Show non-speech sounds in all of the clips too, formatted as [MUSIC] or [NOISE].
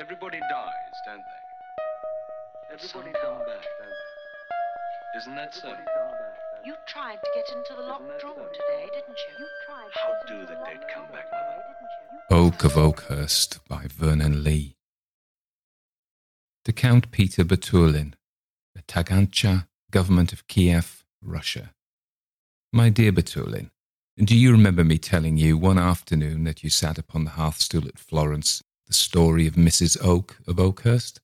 Everybody dies, don't they? Everybody come back, don't they? Isn't that so? You tried to get into the locked drawer today, didn't you? You tried. How do the dead come back, Mother? Oke of Oakhurst by Vernon Lee. To Count Peter Boutourline, the Tagantcha, Government of Kiev, Russia. My dear Boutourline, do you remember me telling you one afternoon that you sat upon the hearthstool at Florence the story of Mrs. Oke of Oakhurst?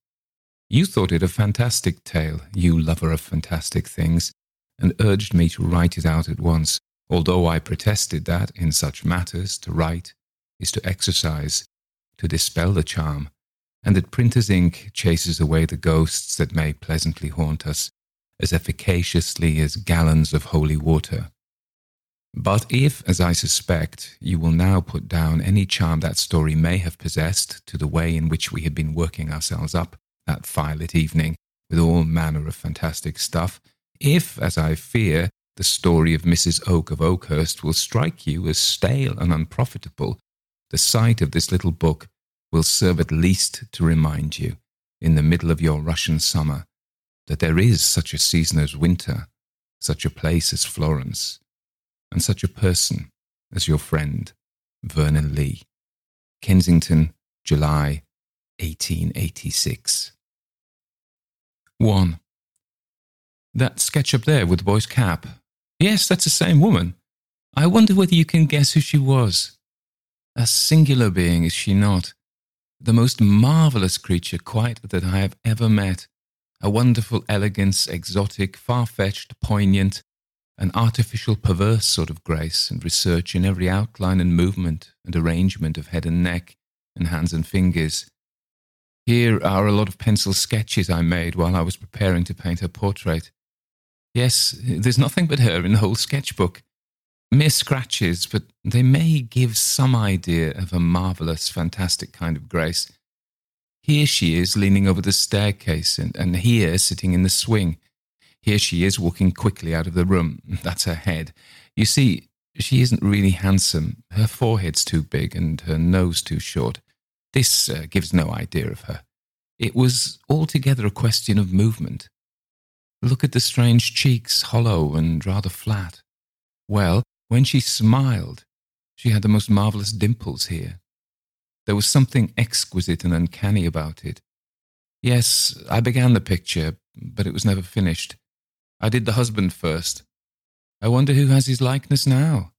You thought it a fantastic tale, you lover of fantastic things, and urged me to write it out at once, although I protested that, in such matters, to write is to exercise, to dispel the charm, and that printer's ink chases away the ghosts that may pleasantly haunt us as efficaciously as gallons of holy water. But if, as I suspect, you will now put down any charm that story may have possessed to the way in which we had been working ourselves up that firelit evening with all manner of fantastic stuff, if, as I fear, the story of Mrs. Oke of Oakhurst will strike you as stale and unprofitable, the sight of this little book will serve at least to remind you, in the middle of your Russian summer, that there is such a season as winter, such a place as Florence, and such a person as your friend, Vernon Lee. Kensington, July 1886. 1. That sketch up there with the boy's cap. Yes, that's the same woman. I wonder whether you can guess who she was. A singular being, is she not? The most marvellous creature, quite, that I have ever met. A wonderful elegance, exotic, far fetched, poignant, an artificial, perverse sort of grace and research in every outline and movement and arrangement of head and neck and hands and fingers. Here are a lot of pencil sketches I made while I was preparing to paint her portrait. Yes, there's nothing but her in the whole sketchbook mere scratches, but they may give some idea of a marvellous, fantastic kind of grace. Here she is leaning over the staircase, and, and here sitting in the swing. Here she is walking quickly out of the room. [LAUGHS] That's her head. You see, she isn't really handsome. Her forehead's too big and her nose too short. This uh, gives no idea of her. It was altogether a question of movement. Look at the strange cheeks, hollow and rather flat. Well, when she smiled, she had the most marvelous dimples here. There was something exquisite and uncanny about it. Yes, I began the picture, but it was never finished. I did the husband first. I wonder who has his likeness now.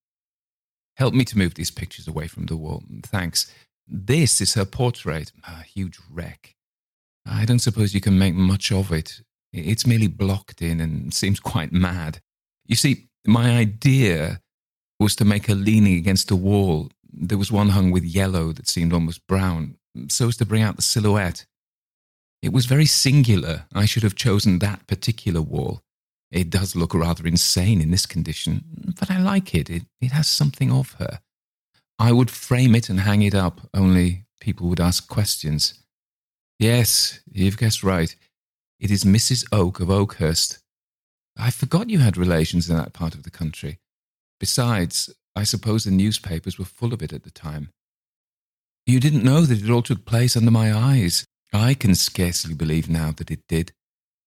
Help me to move these pictures away from the wall. Thanks. This is her portrait, a huge wreck. I don't suppose you can make much of it. It's merely blocked in and seems quite mad. You see, my idea was to make her leaning against a wall. There was one hung with yellow that seemed almost brown, so as to bring out the silhouette. It was very singular. I should have chosen that particular wall. It does look rather insane in this condition, but I like it. It, it has something of her. I would frame it and hang it up, only people would ask questions. Yes, you've guessed right. It is Mrs. Oke of Oakhurst. I forgot you had relations in that part of the country. Besides, I suppose the newspapers were full of it at the time. You didn't know that it all took place under my eyes. I can scarcely believe now that it did.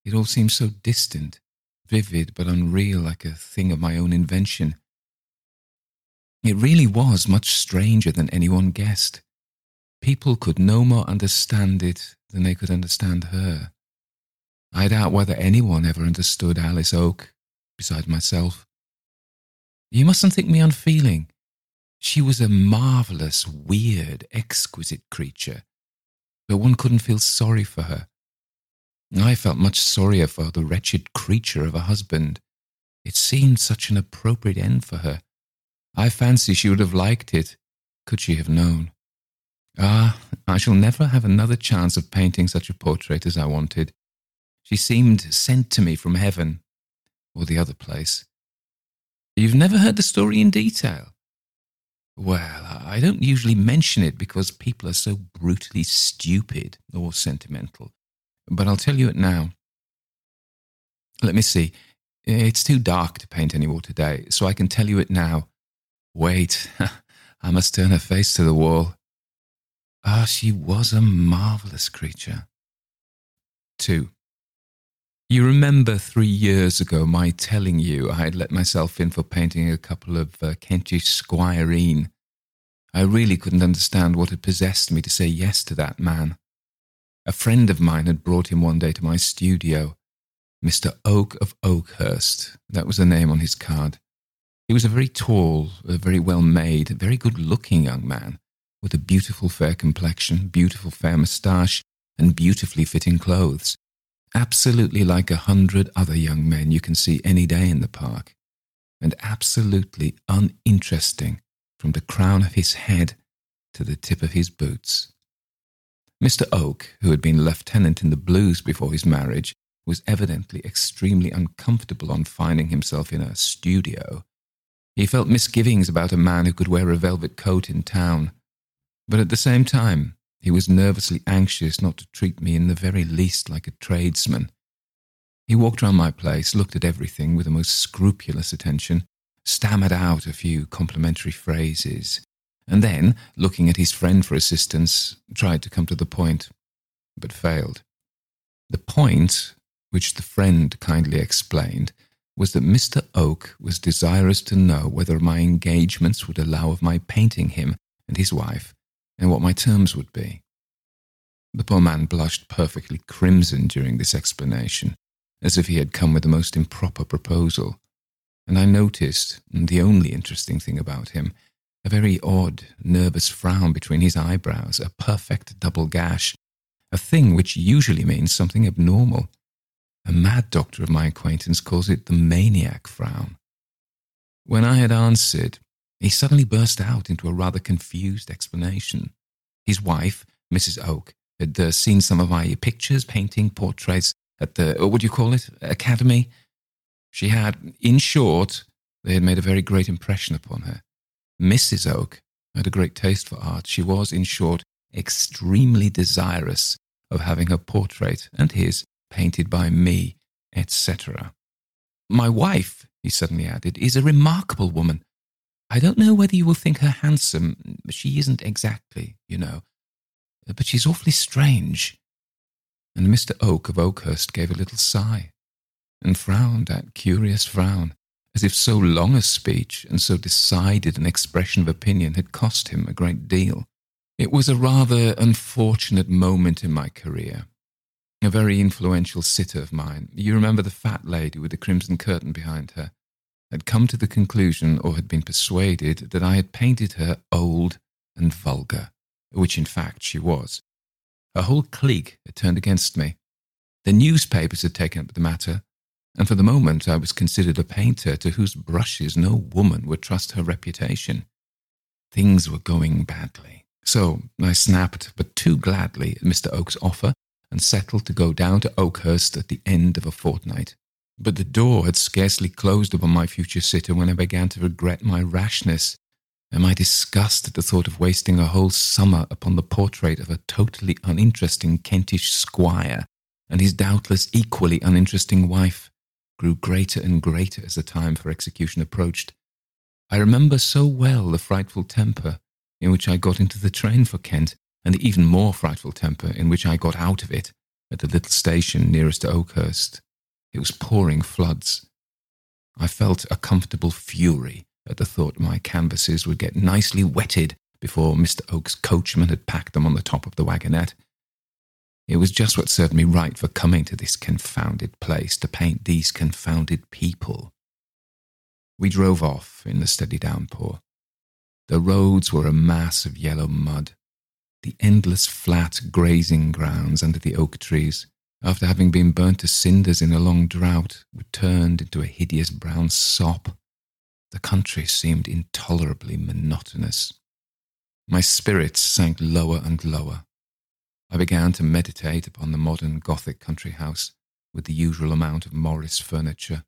It all seems so distant, vivid, but unreal, like a thing of my own invention. It really was much stranger than anyone guessed. People could no more understand it than they could understand her. I doubt whether anyone ever understood Alice Oke, besides myself. You mustn't think me unfeeling. She was a marvellous, weird, exquisite creature, but one couldn't feel sorry for her. I felt much sorrier for the wretched creature of a husband. It seemed such an appropriate end for her. I fancy she would have liked it, could she have known. Ah, I shall never have another chance of painting such a portrait as I wanted. She seemed sent to me from heaven, or the other place. You've never heard the story in detail? Well, I don't usually mention it because people are so brutally stupid or sentimental, but I'll tell you it now. Let me see. It's too dark to paint any more today, so I can tell you it now. Wait, [LAUGHS] I must turn her face to the wall. Ah, she was a marvellous creature. 2. You remember three years ago my telling you I had let myself in for painting a couple of uh, Kentish squireen. I really couldn't understand what had possessed me to say yes to that man. A friend of mine had brought him one day to my studio. Mr. Oke of Oakhurst, that was the name on his card. He was a very tall, a very well made, very good looking young man, with a beautiful fair complexion, beautiful fair moustache, and beautifully fitting clothes absolutely like a hundred other young men you can see any day in the park, and absolutely uninteresting from the crown of his head to the tip of his boots. Mr. Oke, who had been lieutenant in the Blues before his marriage, was evidently extremely uncomfortable on finding himself in a studio. He felt misgivings about a man who could wear a velvet coat in town, but at the same time, he was nervously anxious not to treat me in the very least like a tradesman. He walked round my place, looked at everything with the most scrupulous attention, stammered out a few complimentary phrases, and then, looking at his friend for assistance, tried to come to the point, but failed. The point, which the friend kindly explained, was that Mr. Oke was desirous to know whether my engagements would allow of my painting him and his wife and what my terms would be. The poor man blushed perfectly crimson during this explanation, as if he had come with the most improper proposal, and I noticed, the only interesting thing about him, a very odd, nervous frown between his eyebrows, a perfect double gash, a thing which usually means something abnormal. A mad doctor of my acquaintance calls it the maniac frown. When I had answered, he suddenly burst out into a rather confused explanation. His wife, Mrs. Oke, had uh, seen some of my pictures, painting, portraits at the, what do you call it, academy. She had, in short, they had made a very great impression upon her. Mrs. Oke had a great taste for art. She was, in short, extremely desirous of having her portrait and his painted by me, etc. My wife, he suddenly added, is a remarkable woman. I don't know whether you will think her handsome. She isn't exactly, you know. But she's awfully strange. And Mr. Oke of Oakhurst gave a little sigh and frowned that curious frown, as if so long a speech and so decided an expression of opinion had cost him a great deal. It was a rather unfortunate moment in my career. A very influential sitter of mine, you remember the fat lady with the crimson curtain behind her, had come to the conclusion or had been persuaded that I had painted her old and vulgar, which in fact she was. Her whole clique had turned against me. The newspapers had taken up the matter, and for the moment I was considered a painter to whose brushes no woman would trust her reputation. Things were going badly. So I snapped, but too gladly, at Mr. Oke's offer and settled to go down to Oakhurst at the end of a fortnight. But the door had scarcely closed upon my future sitter when I began to regret my rashness and my disgust at the thought of wasting a whole summer upon the portrait of a totally uninteresting Kentish squire and his doubtless equally uninteresting wife grew greater and greater as the time for execution approached. I remember so well the frightful temper in which I got into the train for Kent, and the even more frightful temper in which I got out of it at the little station nearest to Oakhurst. It was pouring floods. I felt a comfortable fury at the thought my canvases would get nicely wetted before Mr. Oke's coachman had packed them on the top of the wagonette. It was just what served me right for coming to this confounded place to paint these confounded people. We drove off in the steady downpour. The roads were a mass of yellow mud. The endless flat grazing grounds under the oak trees after having been burnt to cinders in a long drought, were turned into a hideous brown sop. The country seemed intolerably monotonous. My spirits sank lower and lower. I began to meditate upon the modern Gothic country house, with the usual amount of Morris furniture,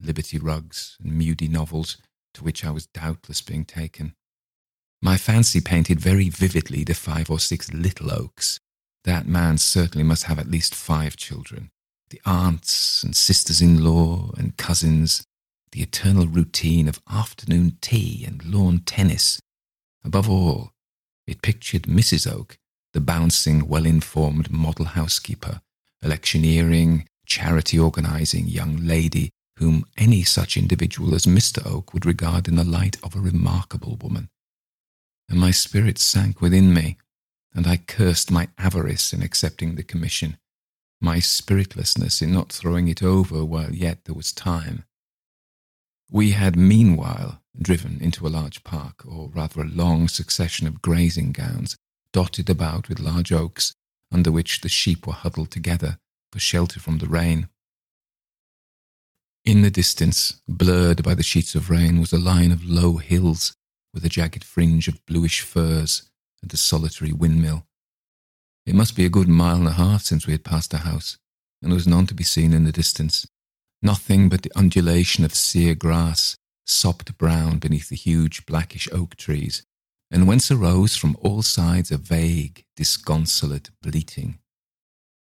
Liberty rugs, and Mudie novels, to which I was doubtless being taken. My fancy painted very vividly the five or six little oaks that man certainly must have at least five children. The aunts and sisters in law and cousins, the eternal routine of afternoon tea and lawn tennis. Above all, it pictured Mrs. Oke the bouncing, well informed model housekeeper, electioneering, charity organizing young lady whom any such individual as Mr. Oke would regard in the light of a remarkable woman. And my spirit sank within me, and I cursed my avarice in accepting the commission, my spiritlessness in not throwing it over while yet there was time. We had meanwhile driven into a large park, or rather a long succession of grazing grounds, dotted about with large oaks, under which the sheep were huddled together for shelter from the rain. In the distance, blurred by the sheets of rain, was a line of low hills with a jagged fringe of bluish firs and a solitary windmill. It must be a good mile and a half since we had passed the house, and there was none to be seen in the distance. Nothing but the undulation of sere grass, sopped brown beneath the huge blackish oak trees, and whence arose from all sides a vague, disconsolate bleating.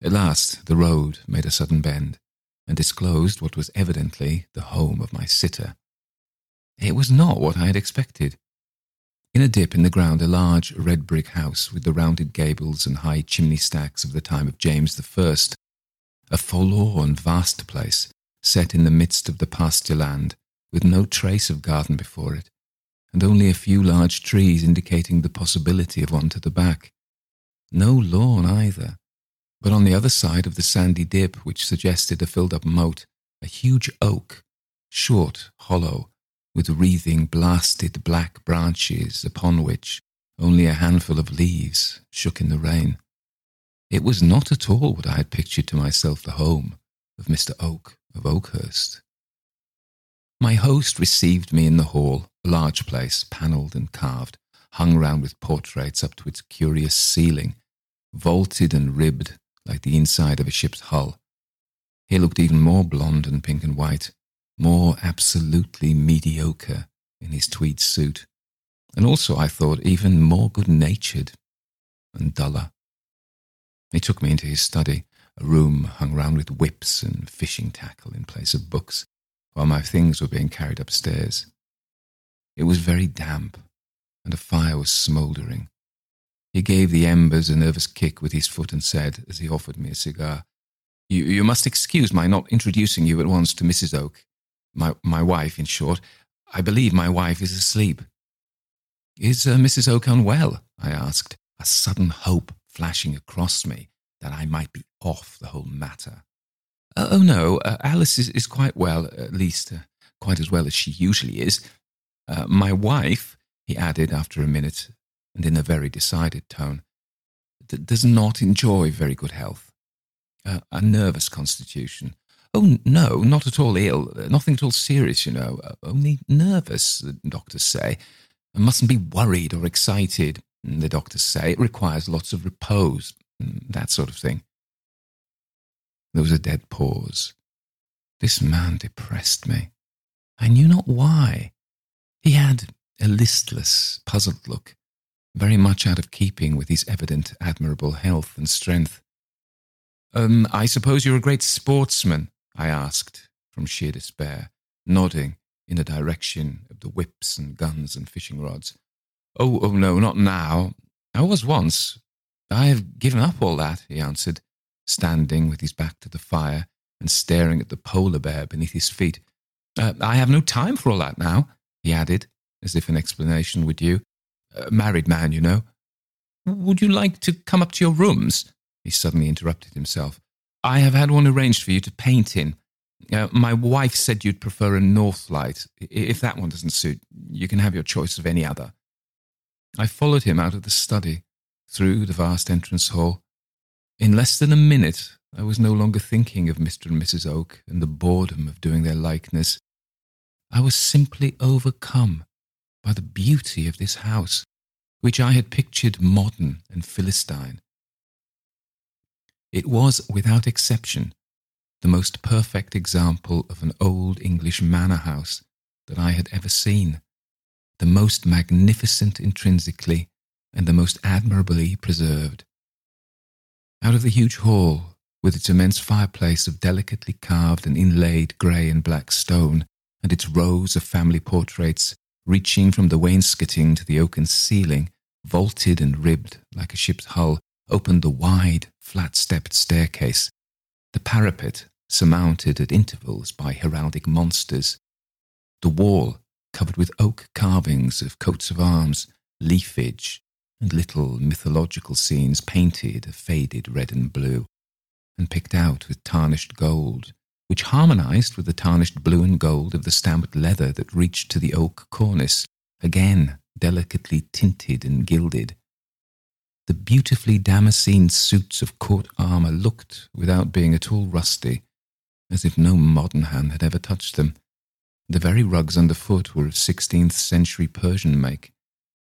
At last the road made a sudden bend, and disclosed what was evidently the home of my sitter. It was not what I had expected. In a dip in the ground, a large red brick house with the rounded gables and high chimney stacks of the time of James I, a forlorn, vast place, set in the midst of the pasture land, with no trace of garden before it, and only a few large trees indicating the possibility of one to the back. No lawn either, but on the other side of the sandy dip, which suggested a filled up moat, a huge oak, short, hollow, with wreathing, blasted black branches upon which only a handful of leaves shook in the rain. It was not at all what I had pictured to myself the home of Mr. Oke of Oakhurst. My host received me in the hall, a large place, panelled and carved, hung round with portraits up to its curious ceiling, vaulted and ribbed like the inside of a ship's hull. He looked even more blond and pink and white, more absolutely mediocre in his tweed suit, and also, I thought, even more good natured and duller. He took me into his study, a room hung round with whips and fishing tackle in place of books, while my things were being carried upstairs. It was very damp, and a fire was smouldering. He gave the embers a nervous kick with his foot and said, as he offered me a cigar, You, you must excuse my not introducing you at once to Mrs. Oke. My, my wife, in short. I believe my wife is asleep. Is uh, Mrs. Oke unwell? I asked, a sudden hope flashing across me that I might be off the whole matter. Uh, oh, no, uh, Alice is, is quite well, at least uh, quite as well as she usually is. Uh, my wife, he added after a minute, and in a very decided tone, does not enjoy very good health. Uh, a nervous constitution. Oh, no, not at all ill. Nothing at all serious, you know. Uh, only nervous, the doctors say. And mustn't be worried or excited, the doctors say. It requires lots of repose, that sort of thing. There was a dead pause. This man depressed me. I knew not why. He had a listless, puzzled look, very much out of keeping with his evident admirable health and strength. Um, I suppose you're a great sportsman, I asked, from sheer despair, nodding in the direction of the whips and guns and fishing rods. Oh, oh no, not now. I was once. I have given up all that, he answered, standing with his back to the fire and staring at the polar bear beneath his feet. Uh, I have no time for all that now, he added, as if an explanation were due. A married man, you know. Would you like to come up to your rooms? He suddenly interrupted himself. I have had one arranged for you to paint in. Uh, my wife said you'd prefer a north light. If that one doesn't suit, you can have your choice of any other. I followed him out of the study, through the vast entrance hall. In less than a minute, I was no longer thinking of Mr. and Mrs. Oke and the boredom of doing their likeness. I was simply overcome by the beauty of this house, which I had pictured modern and Philistine. It was, without exception, the most perfect example of an old English manor house that I had ever seen, the most magnificent intrinsically and the most admirably preserved. Out of the huge hall, with its immense fireplace of delicately carved and inlaid grey and black stone, and its rows of family portraits reaching from the wainscoting to the oaken ceiling, vaulted and ribbed like a ship's hull, opened the wide, flat stepped staircase, the parapet surmounted at intervals by heraldic monsters, the wall covered with oak carvings of coats of arms, leafage, and little mythological scenes painted a faded red and blue, and picked out with tarnished gold, which harmonized with the tarnished blue and gold of the stamped leather that reached to the oak cornice, again delicately tinted and gilded. The beautifully damascened suits of court armour looked, without being at all rusty, as if no modern hand had ever touched them. The very rugs underfoot were of 16th century Persian make.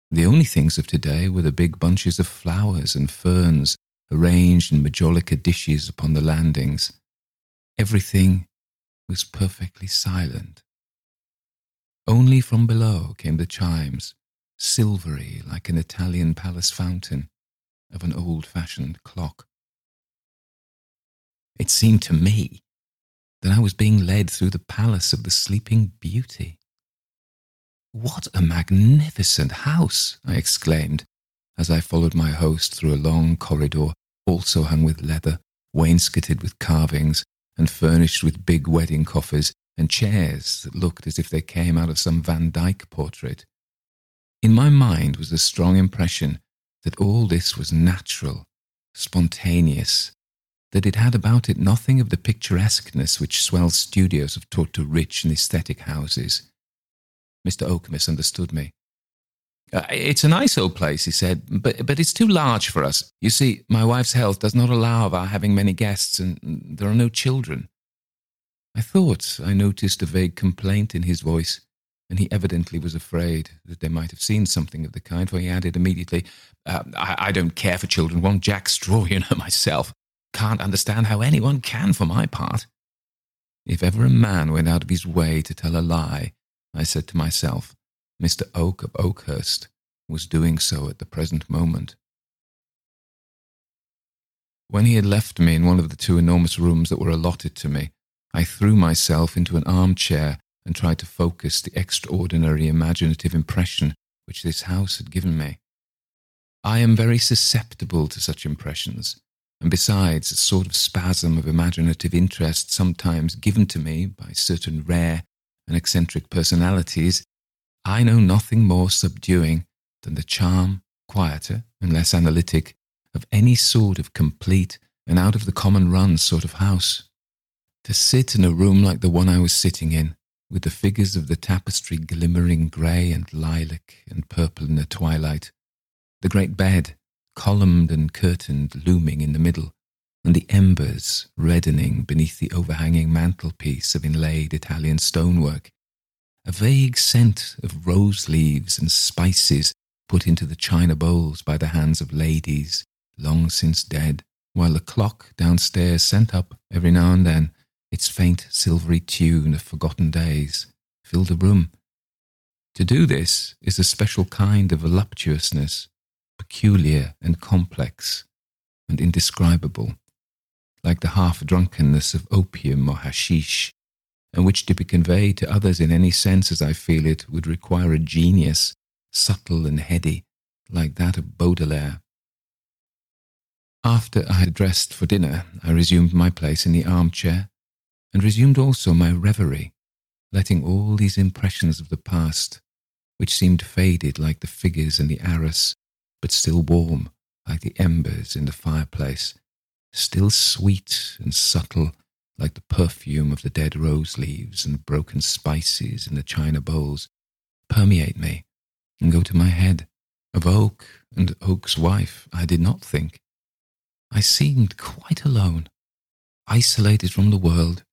The only things of today were the big bunches of flowers and ferns arranged in majolica dishes upon the landings. Everything was perfectly silent. Only from below came the chimes, silvery like an Italian palace fountain of an old fashioned clock. It seemed to me that I was being led through the palace of the sleeping beauty. What a magnificent house! I exclaimed as I followed my host through a long corridor, also hung with leather, wainscoted with carvings, and furnished with big wedding coffers and chairs that looked as if they came out of some Van Dyck portrait. In my mind was the strong impression that all this was natural, spontaneous, that it had about it nothing of the picturesqueness which swell studios have taught to rich and aesthetic houses. Mr. Oke misunderstood me. Uh, it's a nice old place, he said, but, but it's too large for us. You see, my wife's health does not allow of our having many guests, and there are no children. I thought I noticed a vague complaint in his voice, and he evidently was afraid that they might have seen something of the kind, for he added immediately, uh, I, I don't care for children one jack straw, you know, [LAUGHS] myself. Can't understand how anyone can, for my part. If ever a man went out of his way to tell a lie, I said to myself, Mr. Oke of Oakhurst was doing so at the present moment. When he had left me in one of the two enormous rooms that were allotted to me, I threw myself into an armchair and tried to focus the extraordinary imaginative impression which this house had given me. I am very susceptible to such impressions, and besides, a sort of spasm of imaginative interest sometimes given to me by certain rare and eccentric personalities, I know nothing more subduing than the charm, quieter and less analytic, of any sort of complete and out of the common run sort of house. To sit in a room like the one I was sitting in, with the figures of the tapestry glimmering grey and lilac and purple in the twilight, the great bed columned and curtained, looming in the middle, and the embers reddening beneath the overhanging mantelpiece of inlaid Italian stonework. A vague scent of rose leaves and spices put into the china bowls by the hands of ladies long since dead, while the clock downstairs sent up every now and then its faint silvery tune of forgotten days, filled the room. To do this is a special kind of voluptuousness peculiar and complex and indescribable, like the half drunkenness of opium or hashish, and which to be conveyed to others in any sense as I feel it would require a genius, subtle and heady, like that of Baudelaire. After I had dressed for dinner, I resumed my place in the armchair, and resumed also my reverie, letting all these impressions of the past, which seemed faded like the figures in the arras but still warm like the embers in the fireplace, still sweet and subtle like the perfume of the dead rose leaves and broken spices in the china bowls, permeate me and go to my head. Of Oke and Oke's wife, I did not think. I seemed quite alone, isolated from the world,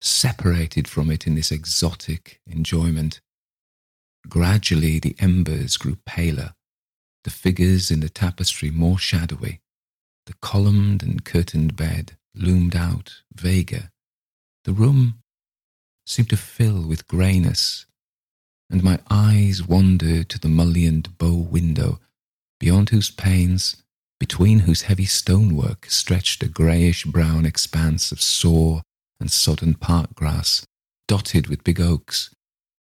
separated from it in this exotic enjoyment. Gradually the embers grew paler the figures in the tapestry more shadowy, the columned and curtained bed loomed out vaguer, the room seemed to fill with greyness, and my eyes wandered to the mullioned bow window, beyond whose panes, between whose heavy stonework stretched a greyish brown expanse of saw and sodden park grass, dotted with big oaks,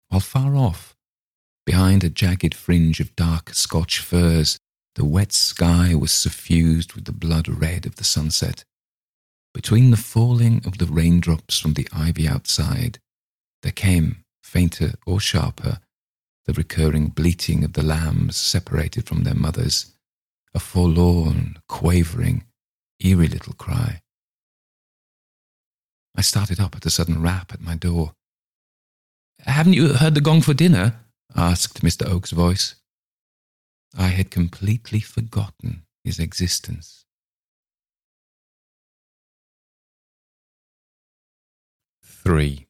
while far off Behind a jagged fringe of dark Scotch firs, The wet sky was suffused with the blood red of the sunset. Between the falling of the raindrops from the ivy outside, there came, fainter or sharper, the recurring bleating of the lambs separated from their mothers, a forlorn, quavering, eerie little cry. I started up at a sudden rap at my door. Haven't you heard the gong for dinner? asked Mr. Oke's voice. I had completely forgotten his existence. Three.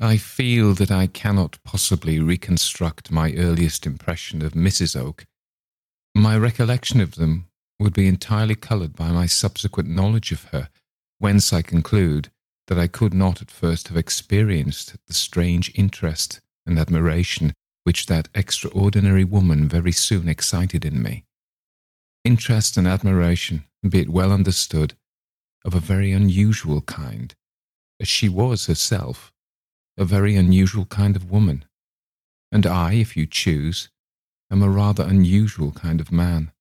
I feel that I cannot possibly reconstruct my earliest impression of Mrs. Oke. My recollection of them would be entirely coloured by my subsequent knowledge of her, whence I conclude that I could not at first have experienced the strange interest and admiration which that extraordinary woman very soon excited in me. Interest and admiration, be it well understood, of a very unusual kind, as she was herself, a very unusual kind of woman, and I, if you choose, am a rather unusual kind of man.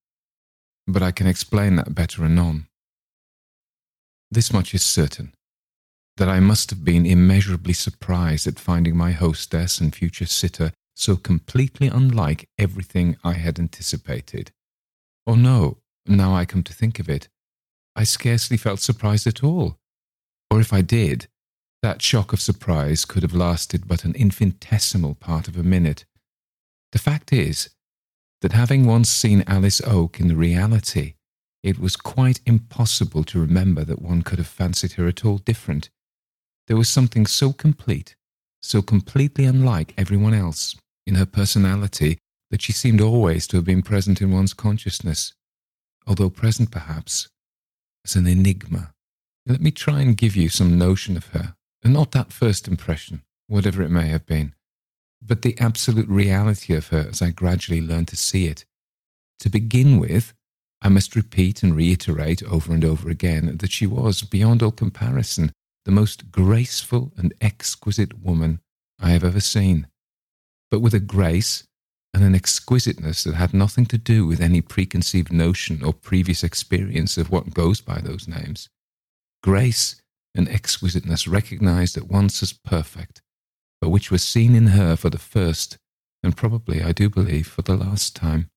But I can explain that better anon. This much is certain that I must have been immeasurably surprised at finding my hostess and future sitter so completely unlike everything I had anticipated. Or no, now I come to think of it, I scarcely felt surprised at all. Or if I did, that shock of surprise could have lasted but an infinitesimal part of a minute. The fact is that having once seen Alice Oke in the reality, it was quite impossible to remember that one could have fancied her at all different. There was something so complete, so completely unlike everyone else in her personality that she seemed always to have been present in one's consciousness, although present perhaps as an enigma. Let me try and give you some notion of her, and not that first impression, whatever it may have been, but the absolute reality of her as I gradually learned to see it. To begin with, I must repeat and reiterate over and over again that she was, beyond all comparison, the most graceful and exquisite woman I have ever seen, but with a grace and an exquisiteness that had nothing to do with any preconceived notion or previous experience of what goes by those names. Grace and exquisiteness recognized at once as perfect, but which were seen in her for the first, and probably, I do believe, for the last time.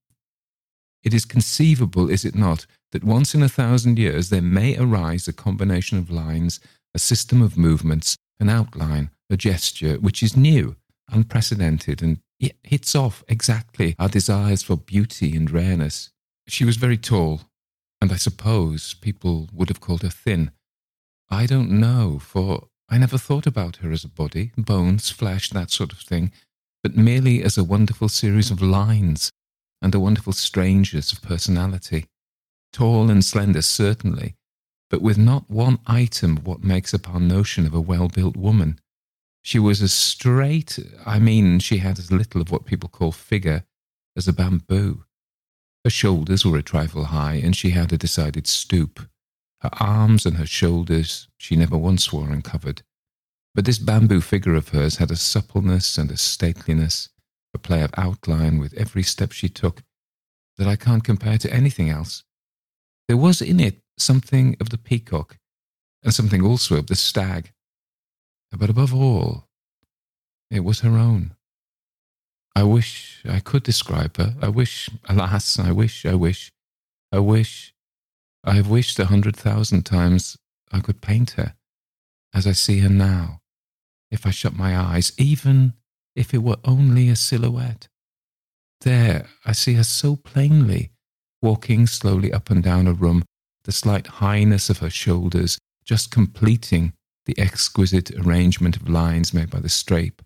It is conceivable, is it not, that once in a thousand years there may arise a combination of lines a system of movements, an outline, a gesture which is new, unprecedented, and it hits off exactly our desires for beauty and rareness. She was very tall, and I suppose people would have called her thin. I don't know, for I never thought about her as a body, bones, flesh, that sort of thing, but merely as a wonderful series of lines and a wonderful strangeness of personality. Tall and slender, certainly, but with not one item of what makes up our notion of a well built woman. She was as straight, I mean, she had as little of what people call figure as a bamboo. Her shoulders were a trifle high, and she had a decided stoop. Her arms and her shoulders she never once wore uncovered. But this bamboo figure of hers had a suppleness and a stateliness, a play of outline with every step she took, that I can't compare to anything else. There was in it something of the peacock, and something also of the stag. But above all, it was her own. I wish I could describe her. I wish, alas, I wish, I wish, I wish, I have wished a hundred thousand times I could paint her as I see her now, if I shut my eyes, even if it were only a silhouette. There, I see her so plainly, walking slowly up and down a room the slight highness of her shoulders just completing the exquisite arrangement of lines made by the straight,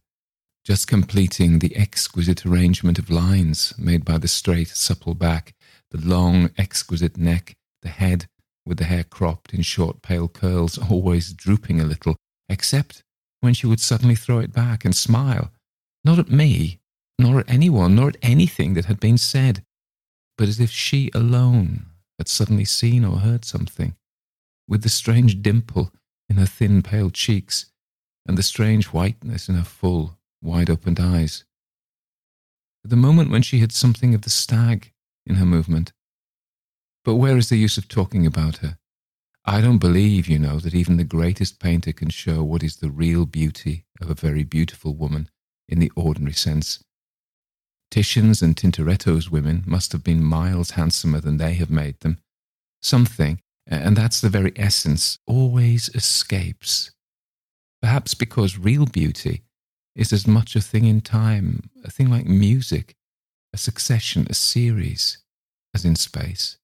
just completing the exquisite arrangement of lines made by the straight, supple back, the long, exquisite neck, the head with the hair cropped in short, pale curls, always drooping a little, except when she would suddenly throw it back and smile, not at me, nor at anyone, nor at anything that had been said, but as if she alone had suddenly seen or heard something, with the strange dimple in her thin, pale cheeks, and the strange whiteness in her full, wide opened eyes. at the moment when she had something of the stag in her movement. But where is the use of talking about her? I don't believe, you know, that even the greatest painter can show what is the real beauty of a very beautiful woman in the ordinary sense. Titian's and Tintoretto's women must have been miles handsomer than they have made them. Something, and that's the very essence, always escapes. Perhaps because real beauty is as much a thing in time, a thing like music, a succession, a series, as in space.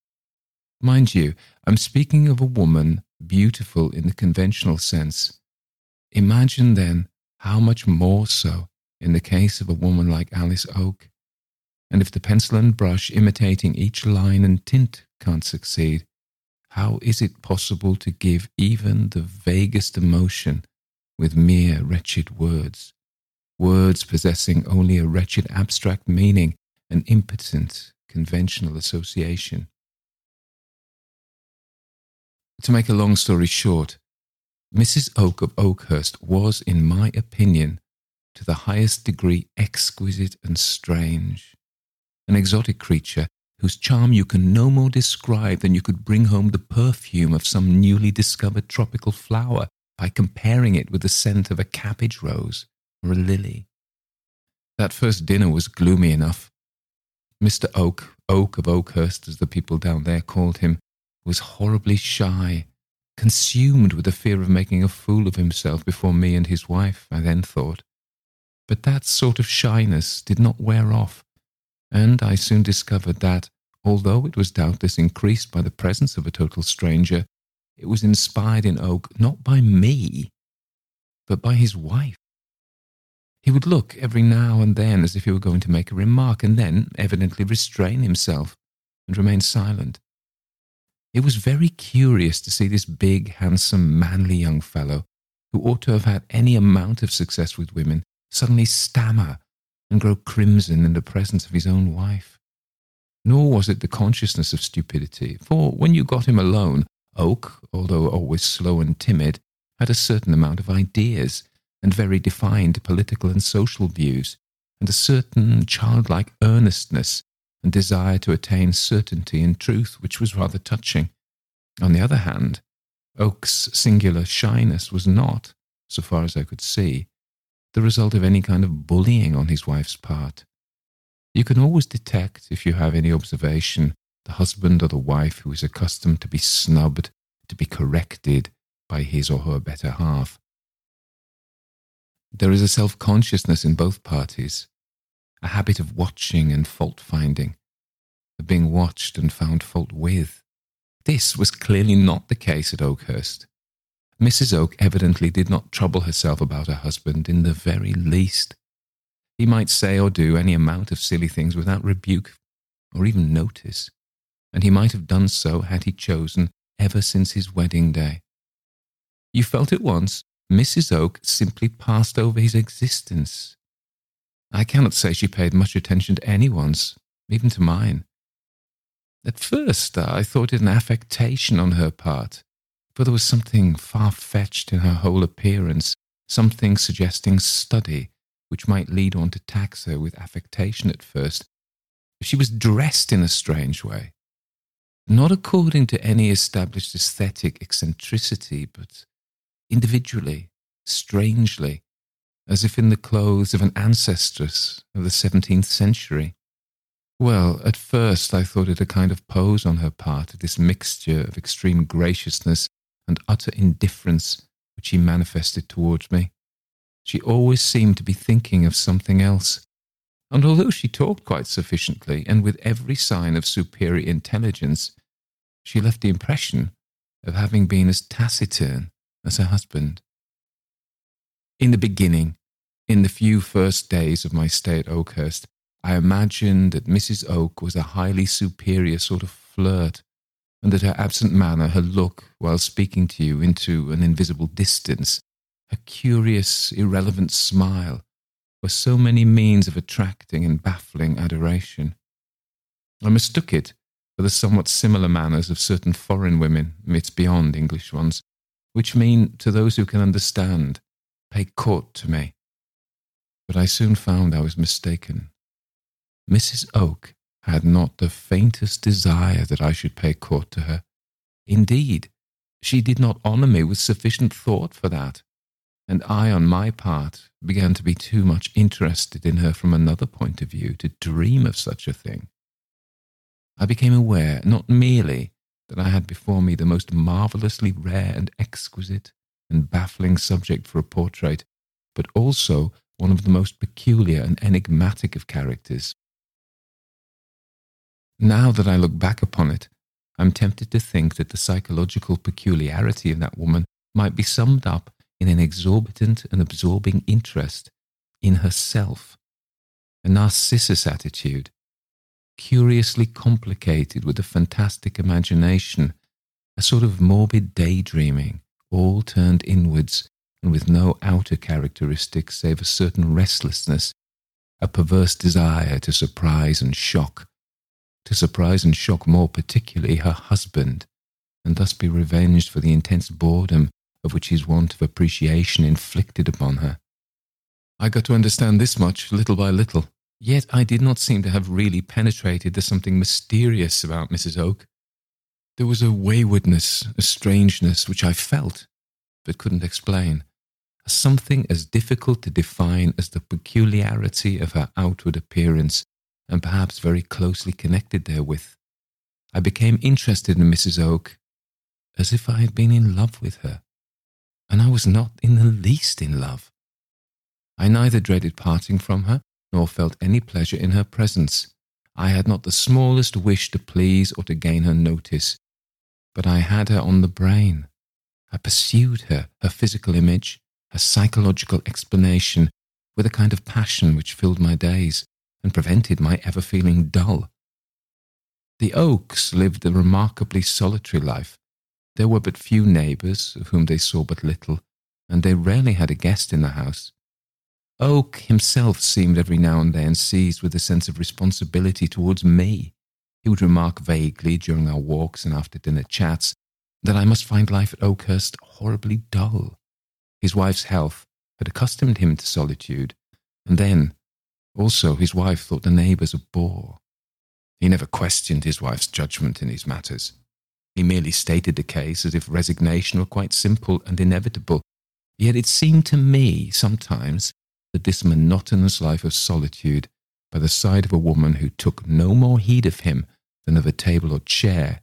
Mind you, I'm speaking of a woman beautiful in the conventional sense. Imagine then how much more so in the case of a woman like Alice Oke. And if the pencil and brush imitating each line and tint can't succeed, how is it possible to give even the vaguest emotion with mere wretched words? Words possessing only a wretched abstract meaning, an impotent conventional association. To make a long story short, Mrs. Oke of Oakhurst was, in my opinion, to the highest degree exquisite and strange. An exotic creature whose charm you can no more describe than you could bring home the perfume of some newly discovered tropical flower by comparing it with the scent of a cabbage rose or a lily. That first dinner was gloomy enough. Mr. Oke, Oke of Oakhurst, as the people down there called him, was horribly shy, consumed with the fear of making a fool of himself before me and his wife, I then thought. But that sort of shyness did not wear off, and I soon discovered that, although it was doubtless increased by the presence of a total stranger, it was inspired in Oke not by me, but by his wife. He would look every now and then as if he were going to make a remark, and then evidently restrain himself and remain silent. It was very curious to see this big, handsome, manly young fellow, who ought to have had any amount of success with women, suddenly stammer and grow crimson in the presence of his own wife. Nor was it the consciousness of stupidity, for when you got him alone, Oke, although always slow and timid, had a certain amount of ideas and very defined political and social views, and a certain childlike earnestness and desire to attain certainty and truth, which was rather touching. On the other hand, Oke's singular shyness was not, so far as I could see, the result of any kind of bullying on his wife's part. You can always detect, if you have any observation, the husband or the wife who is accustomed to be snubbed, to be corrected by his or her better half. There is a self consciousness in both parties, a habit of watching and fault finding, of being watched and found fault with. This was clearly not the case at Oakhurst. Mrs. Oke evidently did not trouble herself about her husband in the very least. He might say or do any amount of silly things without rebuke or even notice, and he might have done so had he chosen ever since his wedding day. You felt at once Mrs. Oke simply passed over his existence I cannot say she paid much attention to anyone's, even to mine. At first, I thought it an affectation on her part, for there was something far fetched in her whole appearance, something suggesting study, which might lead one to tax her with affectation at first. She was dressed in a strange way, not according to any established aesthetic eccentricity, but individually, strangely, as if in the clothes of an ancestress of the 17th century. Well, at first I thought it a kind of pose on her part, this mixture of extreme graciousness and utter indifference which she manifested towards me. She always seemed to be thinking of something else, and although she talked quite sufficiently and with every sign of superior intelligence, she left the impression of having been as taciturn as her husband. In the beginning, in the few first days of my stay at Oakhurst, I imagined that Mrs. Oke was a highly superior sort of flirt, and that her absent manner, her look while speaking to you into an invisible distance, her curious, irrelevant smile, were so many means of attracting and baffling adoration. I mistook it for the somewhat similar manners of certain foreign women, amidst beyond English ones, which mean, to those who can understand, pay court to me. But I soon found I was mistaken. Mrs. Oke had not the faintest desire that I should pay court to her. Indeed, she did not honour me with sufficient thought for that, and I, on my part, began to be too much interested in her from another point of view to dream of such a thing. I became aware not merely that I had before me the most marvellously rare and exquisite and baffling subject for a portrait, but also one of the most peculiar and enigmatic of characters. Now that I look back upon it, I'm tempted to think that the psychological peculiarity of that woman might be summed up in an exorbitant and absorbing interest in herself, a narcissus attitude, curiously complicated with a fantastic imagination, a sort of morbid daydreaming, all turned inwards and with no outer characteristics save a certain restlessness, a perverse desire to surprise and shock to surprise and shock more particularly her husband, and thus be revenged for the intense boredom of which his want of appreciation inflicted upon her. I got to understand this much little by little, yet I did not seem to have really penetrated the something mysterious about Mrs. Oke. There was a waywardness, a strangeness which I felt, but couldn't explain, a something as difficult to define as the peculiarity of her outward appearance and perhaps very closely connected therewith. I became interested in Mrs. Oke as if I had been in love with her, and I was not in the least in love. I neither dreaded parting from her nor felt any pleasure in her presence. I had not the smallest wish to please or to gain her notice, but I had her on the brain. I pursued her, her physical image, her psychological explanation, with a kind of passion which filled my days and prevented my ever feeling dull. The Okes lived a remarkably solitary life. There were but few neighbours, of whom they saw but little, and they rarely had a guest in the house. Oke himself seemed every now and then seized with a sense of responsibility towards me. He would remark vaguely during our walks and after dinner chats that I must find life at Oakhurst horribly dull. His wife's health had accustomed him to solitude, and then, also, his wife thought the neighbours a bore. He never questioned his wife's judgment in these matters. He merely stated the case as if resignation were quite simple and inevitable. Yet it seemed to me sometimes that this monotonous life of solitude by the side of a woman who took no more heed of him than of a table or chair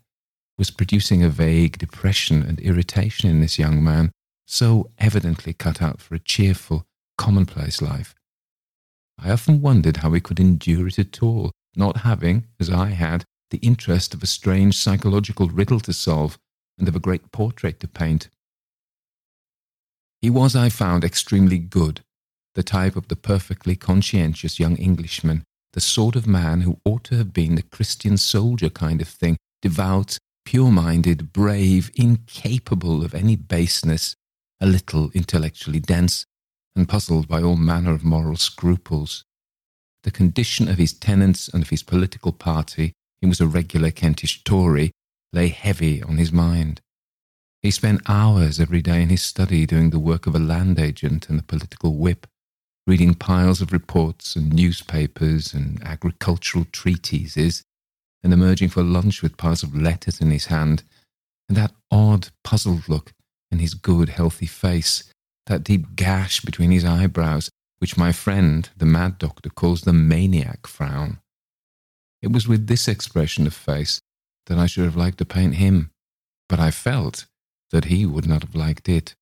was producing a vague depression and irritation in this young man, so evidently cut out for a cheerful, commonplace life. I often wondered how he could endure it at all, not having, as I had, the interest of a strange psychological riddle to solve and of a great portrait to paint. He was, I found, extremely good, the type of the perfectly conscientious young Englishman, the sort of man who ought to have been the Christian soldier kind of thing, devout, pure minded, brave, incapable of any baseness, a little intellectually dense, and puzzled by all manner of moral scruples. The condition of his tenants and of his political party, he was a regular Kentish Tory, lay heavy on his mind. He spent hours every day in his study doing the work of a land agent and a political whip, reading piles of reports and newspapers and agricultural treatises, and emerging for lunch with piles of letters in his hand, and that odd, puzzled look in his good, healthy face that deep gash between his eyebrows, which my friend, the mad doctor, calls the maniac frown. It was with this expression of face that I should have liked to paint him, but I felt that he would not have liked it,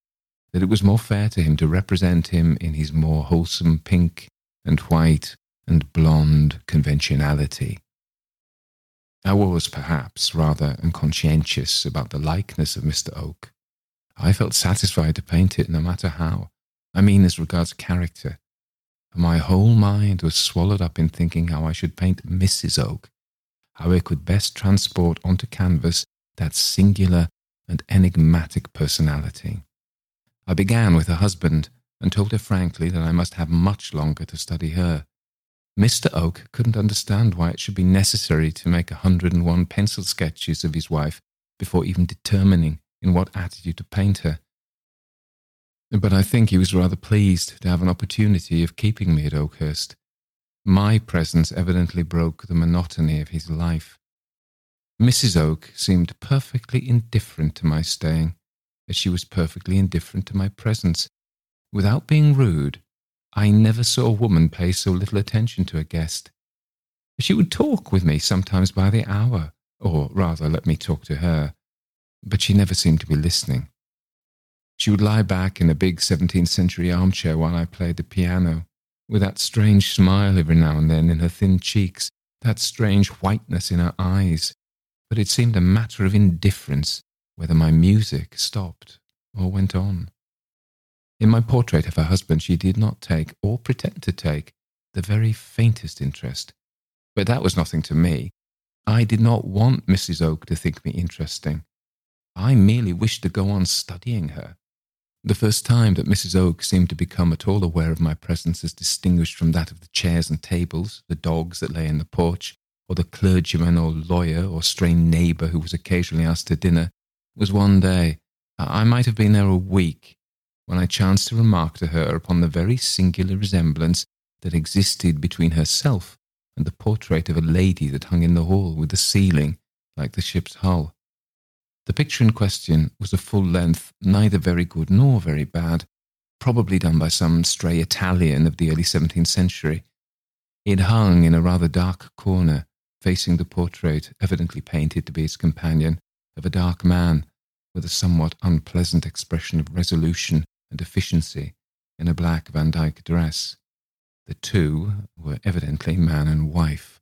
that it was more fair to him to represent him in his more wholesome pink and white and blonde conventionality. I was, perhaps, rather unconscientious about the likeness of Mr. Oke. I felt satisfied to paint it no matter how. I mean, as regards character. My whole mind was swallowed up in thinking how I should paint Mrs. Oke, how I could best transport onto canvas that singular and enigmatic personality. I began with her husband and told her frankly that I must have much longer to study her. Mr. Oke couldn't understand why it should be necessary to make a hundred and one pencil sketches of his wife before even determining in what attitude to paint her. But I think he was rather pleased to have an opportunity of keeping me at Oakhurst. My presence evidently broke the monotony of his life. Mrs. Oke seemed perfectly indifferent to my staying, as she was perfectly indifferent to my presence. Without being rude, I never saw a woman pay so little attention to a guest. She would talk with me sometimes by the hour, or rather let me talk to her, but she never seemed to be listening. She would lie back in a big 17th century armchair while I played the piano, with that strange smile every now and then in her thin cheeks, that strange whiteness in her eyes. But it seemed a matter of indifference whether my music stopped or went on. In my portrait of her husband, she did not take, or pretend to take, the very faintest interest. But that was nothing to me. I did not want Mrs. Oke to think me interesting. I merely wished to go on studying her. The first time that Mrs. Oke seemed to become at all aware of my presence as distinguished from that of the chairs and tables, the dogs that lay in the porch, or the clergyman or lawyer or strained neighbour who was occasionally asked to dinner, was one day. I might have been there a week, when I chanced to remark to her upon the very singular resemblance that existed between herself and the portrait of a lady that hung in the hall with the ceiling like the ship's hull. The picture in question was a full length, neither very good nor very bad, probably done by some stray Italian of the early 17th century. It hung in a rather dark corner, facing the portrait, evidently painted to be its companion, of a dark man with a somewhat unpleasant expression of resolution and efficiency in a black Van Dyck dress. The two were evidently man and wife,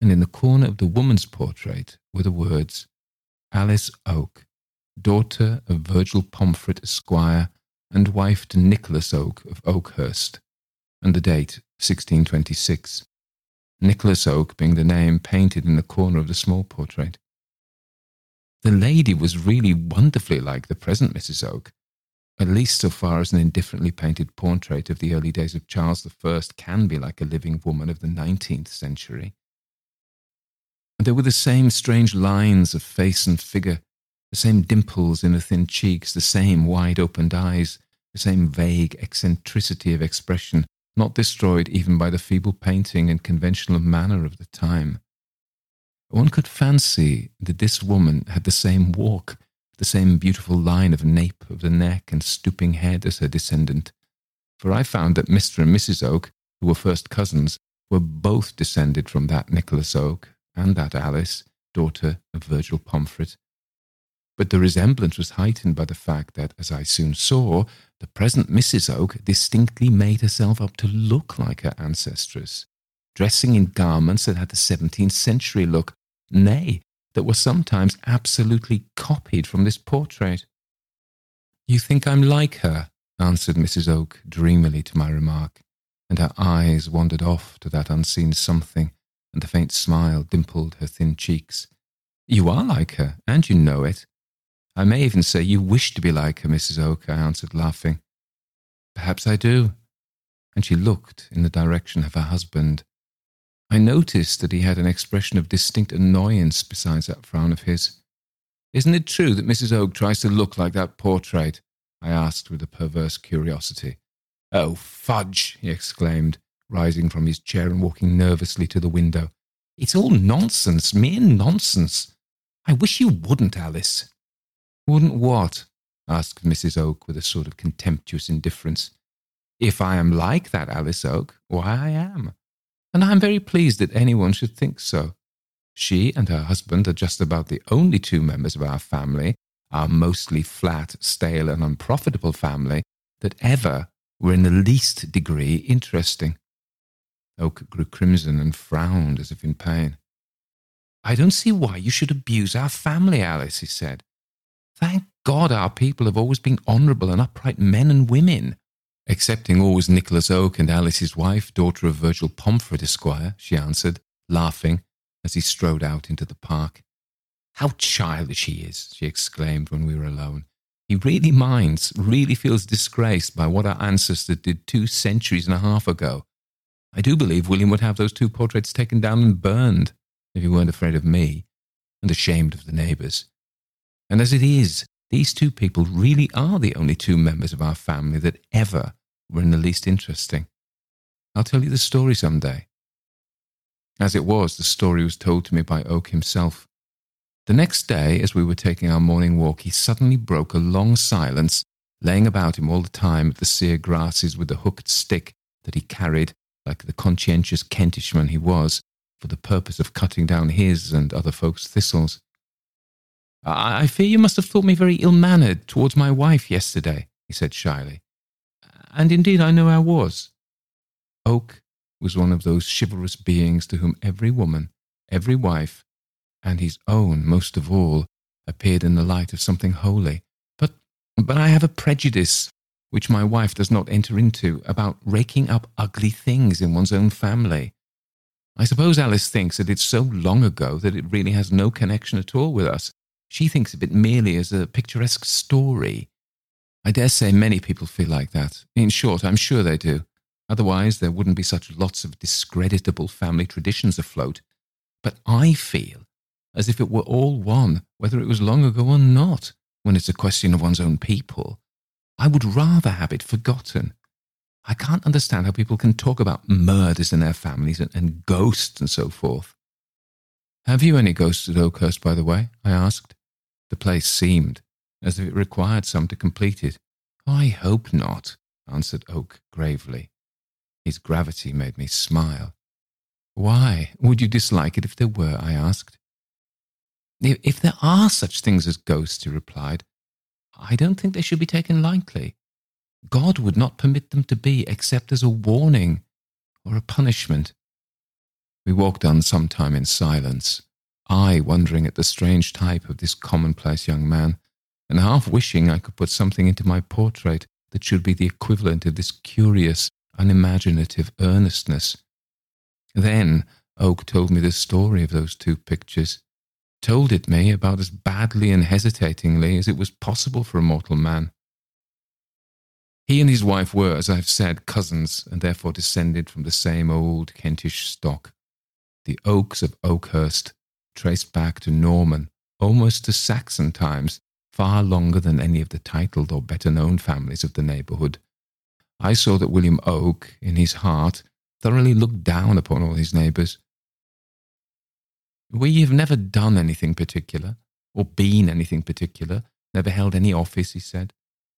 and in the corner of the woman's portrait were the words Alice Oke, daughter of Virgil Pomfret, Esquire, and wife to Nicholas Oke of Oakhurst, and the date 1626. Nicholas Oke being the name painted in the corner of the small portrait. The lady was really wonderfully like the present Mrs. Oke, at least so far as an indifferently painted portrait of the early days of Charles I can be like a living woman of the 19th century. And there were the same strange lines of face and figure, the same dimples in the thin cheeks, the same wide opened eyes, the same vague eccentricity of expression, not destroyed even by the feeble painting and conventional manner of the time. One could fancy that this woman had the same walk, the same beautiful line of nape of the neck and stooping head as her descendant, for I found that Mr. and Mrs. Oke, who were first cousins, were both descended from that Nicholas Oke, and that Alice, daughter of Virgil Pomfret. But the resemblance was heightened by the fact that, as I soon saw, the present Mrs. Oke distinctly made herself up to look like her ancestress, dressing in garments that had the seventeenth century look, nay, that were sometimes absolutely copied from this portrait. You think I'm like her, answered Mrs. Oke dreamily to my remark, and her eyes wandered off to that unseen something and the faint smile dimpled her thin cheeks. You are like her, and you know it. I may even say you wish to be like her, Mrs. Oke, I answered, laughing. Perhaps I do. And she looked in the direction of her husband. I noticed that he had an expression of distinct annoyance besides that frown of his. Isn't it true that Mrs. Oke tries to look like that portrait? I asked with a perverse curiosity. Oh, fudge! he exclaimed, rising from his chair and walking nervously to the window. It's all nonsense, mere nonsense. I wish you wouldn't, Alice. Wouldn't what? asked Mrs. Oke with a sort of contemptuous indifference. If I am like that Alice Oke, why I am. And I am very pleased that anyone should think so. She and her husband are just about the only two members of our family, our mostly flat, stale, and unprofitable family, that ever were in the least degree interesting. Oke grew crimson and frowned as if in pain. I don't see why you should abuse our family, Alice, he said. Thank God our people have always been honourable and upright men and women. Excepting always Nicholas Oke and Alice's wife, daughter of Virgil Pomfret, Esquire, she answered, laughing, as he strode out into the park. How childish he is, she exclaimed when we were alone. He really minds, really feels disgraced by what our ancestors did two centuries and a half ago. I do believe William would have those two portraits taken down and burned if he weren't afraid of me and ashamed of the neighbours. And as it is, these two people really are the only two members of our family that ever were in the least interesting. I'll tell you the story some day. As it was, the story was told to me by Oke himself. The next day, as we were taking our morning walk, he suddenly broke a long silence, laying about him all the time at the sere grasses with the hooked stick that he carried, like the conscientious Kentishman he was, for the purpose of cutting down his and other folks' thistles. I, I fear you must have thought me very ill mannered towards my wife yesterday, he said shyly. And indeed I know I was. Oke was one of those chivalrous beings to whom every woman, every wife, and his own most of all, appeared in the light of something holy. But, but I have a prejudice which my wife does not enter into about raking up ugly things in one's own family. I suppose Alice thinks that it's so long ago that it really has no connection at all with us. She thinks of it merely as a picturesque story. I dare say many people feel like that. In short, I'm sure they do. Otherwise, there wouldn't be such lots of discreditable family traditions afloat. But I feel as if it were all one, whether it was long ago or not, when it's a question of one's own people. I would rather have it forgotten. I can't understand how people can talk about murders in their families and, and ghosts and so forth. Have you any ghosts at Oakhurst, by the way? I asked. The place seemed as if it required some to complete it. I hope not, answered Oke gravely. His gravity made me smile. Why would you dislike it if there were? I asked. If there are such things as ghosts, he replied, I don't think they should be taken lightly. God would not permit them to be except as a warning or a punishment. We walked on some time in silence, I wondering at the strange type of this commonplace young man, and half wishing I could put something into my portrait that should be the equivalent of this curious, unimaginative earnestness. Then Oke told me the story of those two pictures, told it me about as badly and hesitatingly as it was possible for a mortal man. He and his wife were, as I've said, cousins, and therefore descended from the same old Kentish stock. The Okes of Oakhurst, traced back to Norman, almost to Saxon times, far longer than any of the titled or better known families of the neighbourhood. I saw that William Oke, in his heart, thoroughly looked down upon all his neighbours. We have never done anything particular, or been anything particular, never held any office, he said.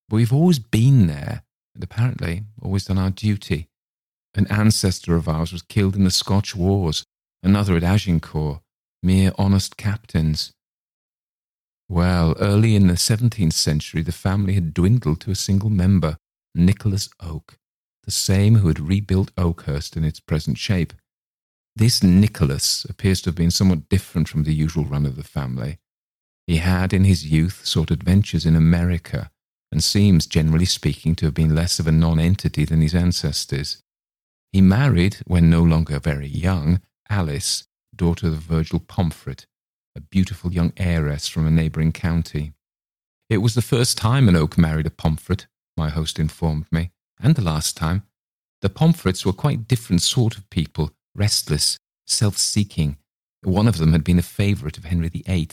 But we've always been there, and apparently always done our duty. An ancestor of ours was killed in the Scotch wars, another at Agincourt, mere honest captains. Well, early in the 17th century, the family had dwindled to a single member, Nicholas Oke, the same who had rebuilt Oakhurst in its present shape. This Nicholas appears to have been somewhat different from the usual run of the family. He had, in his youth, sought adventures in America, and seems, generally speaking, to have been less of a nonentity than his ancestors. He married, when no longer very young, Alice, daughter of Virgil Pomfret, a beautiful young heiress from a neighbouring county. It was the first time an Oke married a Pomfret, my host informed me, and the last time. The Pomfrets were quite different sort of people, restless, self-seeking. One of them had been a favourite of Henry VIII.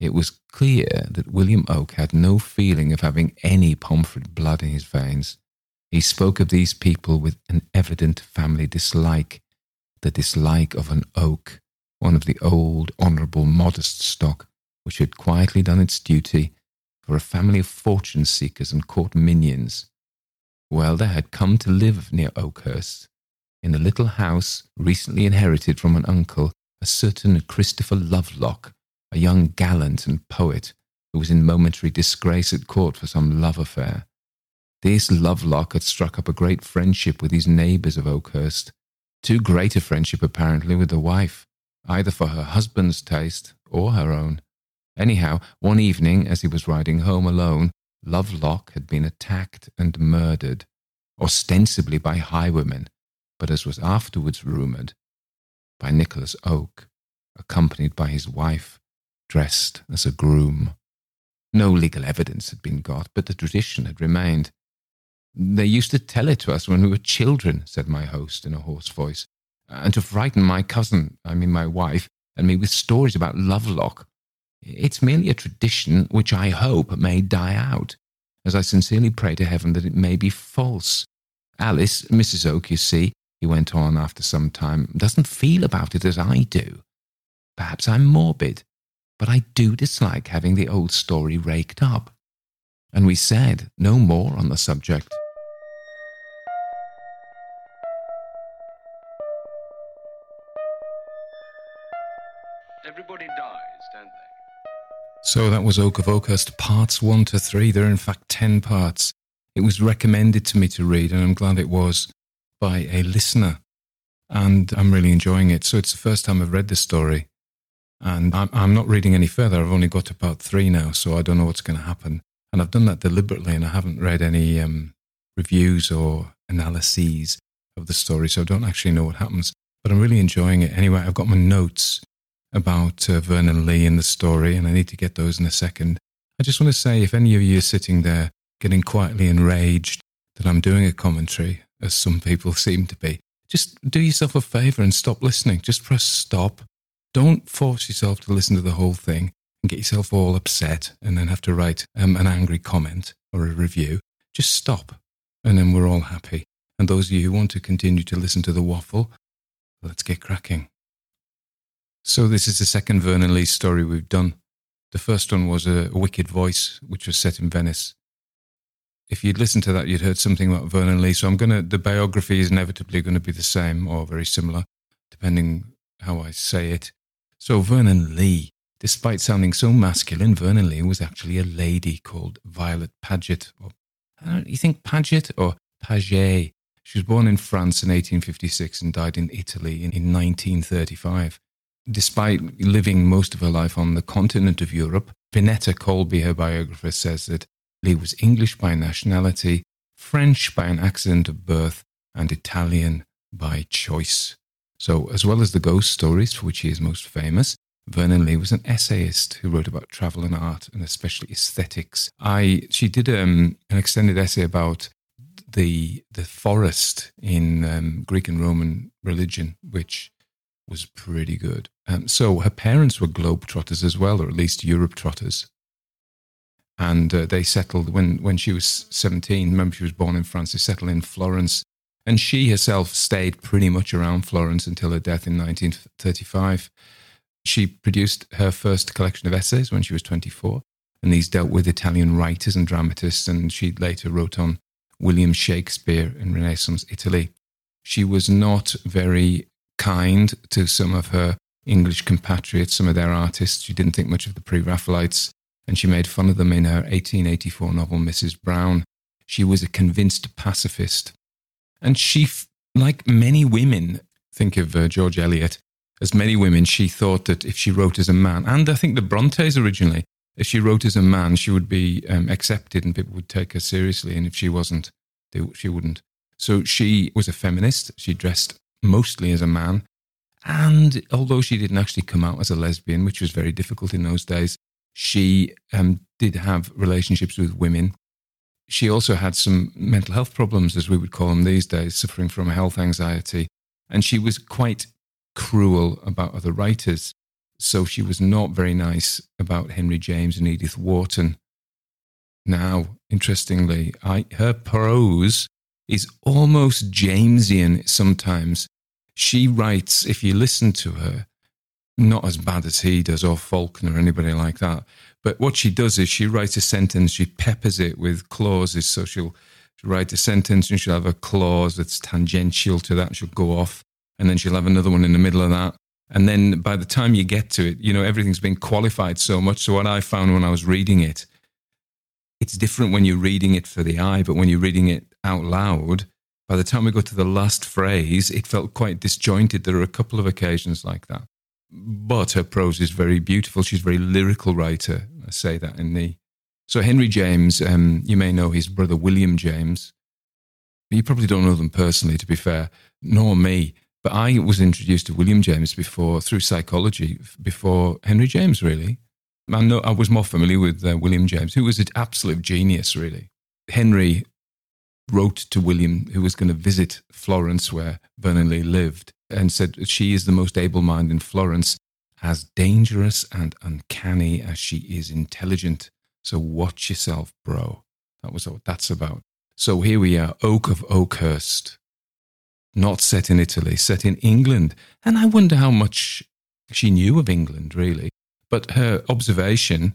It was clear that William Oke had no feeling of having any Pomfret blood in his veins. He spoke of these people with an evident family dislike, the dislike of an Oke, one of the old, honourable, modest stock, which had quietly done its duty for a family of fortune seekers and court minions. Well, there had come to live near Oakhurst, in a little house recently inherited from an uncle, a certain Christopher Lovelock, a young gallant and poet who was in momentary disgrace at court for some love affair. This Lovelock had struck up a great friendship with his neighbours of Oakhurst, too great a friendship apparently with the wife, either for her husband's taste or her own. Anyhow, one evening, as he was riding home alone, Lovelock had been attacked and murdered, ostensibly by highwaymen, but as was afterwards rumoured, by Nicholas Oke, accompanied by his wife, dressed as a groom. No legal evidence had been got, but the tradition had remained. They used to tell it to us when we were children, said my host in a hoarse voice, and to frighten my cousin, I mean my wife, and me with stories about Lovelock. It's merely a tradition which I hope may die out, as I sincerely pray to heaven that it may be false. Alice, Mrs. Oke, you see, he went on after some time, doesn't feel about it as I do. Perhaps I'm morbid, but I do dislike having the old story raked up. And we said no more on the subject. Everybody dies, don't they? So that was Oke of Oakhurst, parts one to three. There are in fact 10 parts. It was recommended to me to read, and I'm glad it was by a listener. And I'm really enjoying it. So it's the first time I've read this story. And I'm, I'm not reading any further. I've only got to part three now, so I don't know what's going to happen. And I've done that deliberately, and I haven't read any um, reviews or analyses of the story, so I don't actually know what happens. But I'm really enjoying it. Anyway, I've got my notes about uh, Vernon Lee in the story, and I need to get those in a second. I just want to say if any of you are sitting there getting quietly enraged that I'm doing a commentary, as some people seem to be, just do yourself a favor and stop listening. Just press stop. Don't force yourself to listen to the whole thing and get yourself all upset and then have to write um, an angry comment or a review. Just stop, and then we're all happy. And those of you who want to continue to listen to the waffle, let's get cracking. So this is the second Vernon Lee story we've done. The first one was a, a Wicked Voice, which was set in Venice. If you'd listened to that, you'd heard something about Vernon Lee. So I'm going to, the biography is inevitably going to be the same or very similar, depending how I say it. So Vernon Lee, despite sounding so masculine, Vernon Lee was actually a lady called Violet Paget. Or, you think Paget or Paget? She was born in France in 1856 and died in Italy in, in 1935 despite living most of her life on the continent of Europe, Vineta Colby, her biographer, says that Lee was English by nationality, French by an accident of birth, and Italian by choice. So, as well as the ghost stories for which he is most famous, Vernon Lee was an essayist who wrote about travel and art and especially aesthetics. I she did um, an extended essay about the the forest in um, Greek and Roman religion, which was pretty good. Um, so her parents were globetrotters as well, or at least Europe trotters. And uh, they settled when, when she was 17. Remember, she was born in France. They settled in Florence. And she herself stayed pretty much around Florence until her death in 1935. She produced her first collection of essays when she was 24. And these dealt with Italian writers and dramatists. And she later wrote on William Shakespeare in Renaissance Italy. She was not very kind to some of her English compatriots, some of their artists. She didn't think much of the pre Raphaelites, and she made fun of them in her 1884 novel, Mrs. Brown. She was a convinced pacifist. And she, like many women, think of uh, George Eliot, as many women, she thought that if she wrote as a man, and I think the Brontes originally, if she wrote as a man, she would be um, accepted and people would take her seriously. And if she wasn't, they, she wouldn't. So she was a feminist. She dressed mostly as a man. And although she didn't actually come out as a lesbian, which was very difficult in those days, she um, did have relationships with women. She also had some mental health problems, as we would call them these days, suffering from health anxiety. And she was quite cruel about other writers. So she was not very nice about Henry James and Edith Wharton. Now, interestingly, I, her prose is almost Jamesian sometimes. She writes, if you listen to her, not as bad as he does or Faulkner or anybody like that. But what she does is she writes a sentence, she peppers it with clauses. So she'll, she'll write a sentence and she'll have a clause that's tangential to that. She'll go off and then she'll have another one in the middle of that. And then by the time you get to it, you know, everything's been qualified so much. So what I found when I was reading it, it's different when you're reading it for the eye, but when you're reading it out loud, by the time we got to the last phrase, it felt quite disjointed. There are a couple of occasions like that. But her prose is very beautiful. She's a very lyrical writer. I say that in the. So, Henry James, um, you may know his brother William James. You probably don't know them personally, to be fair, nor me. But I was introduced to William James before through psychology, before Henry James, really. I know I was more familiar with uh, William James, who was an absolute genius, really. Henry wrote to William, who was going to visit Florence, where Vernon Lee lived, and said she is the most able mind in Florence, as dangerous and uncanny as she is intelligent. So watch yourself, bro. That was what that's about. So here we are, Oke of Oakhurst. not set in Italy, set in England. And I wonder how much she knew of England, really. But her observation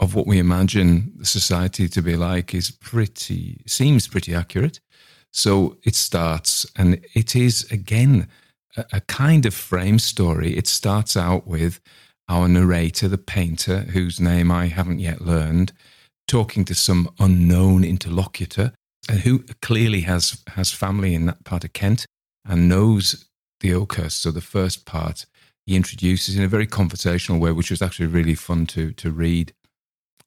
of what we imagine society to be like is pretty, seems pretty accurate. So it starts, and it is again a, kind of frame story. It starts out with our narrator, the painter, whose name I haven't yet learned, talking to some unknown interlocutor uh, who clearly has, has family in that part of Kent and knows the Oakhurst. So the first part he introduces in a very conversational way, which was actually really fun to, to read,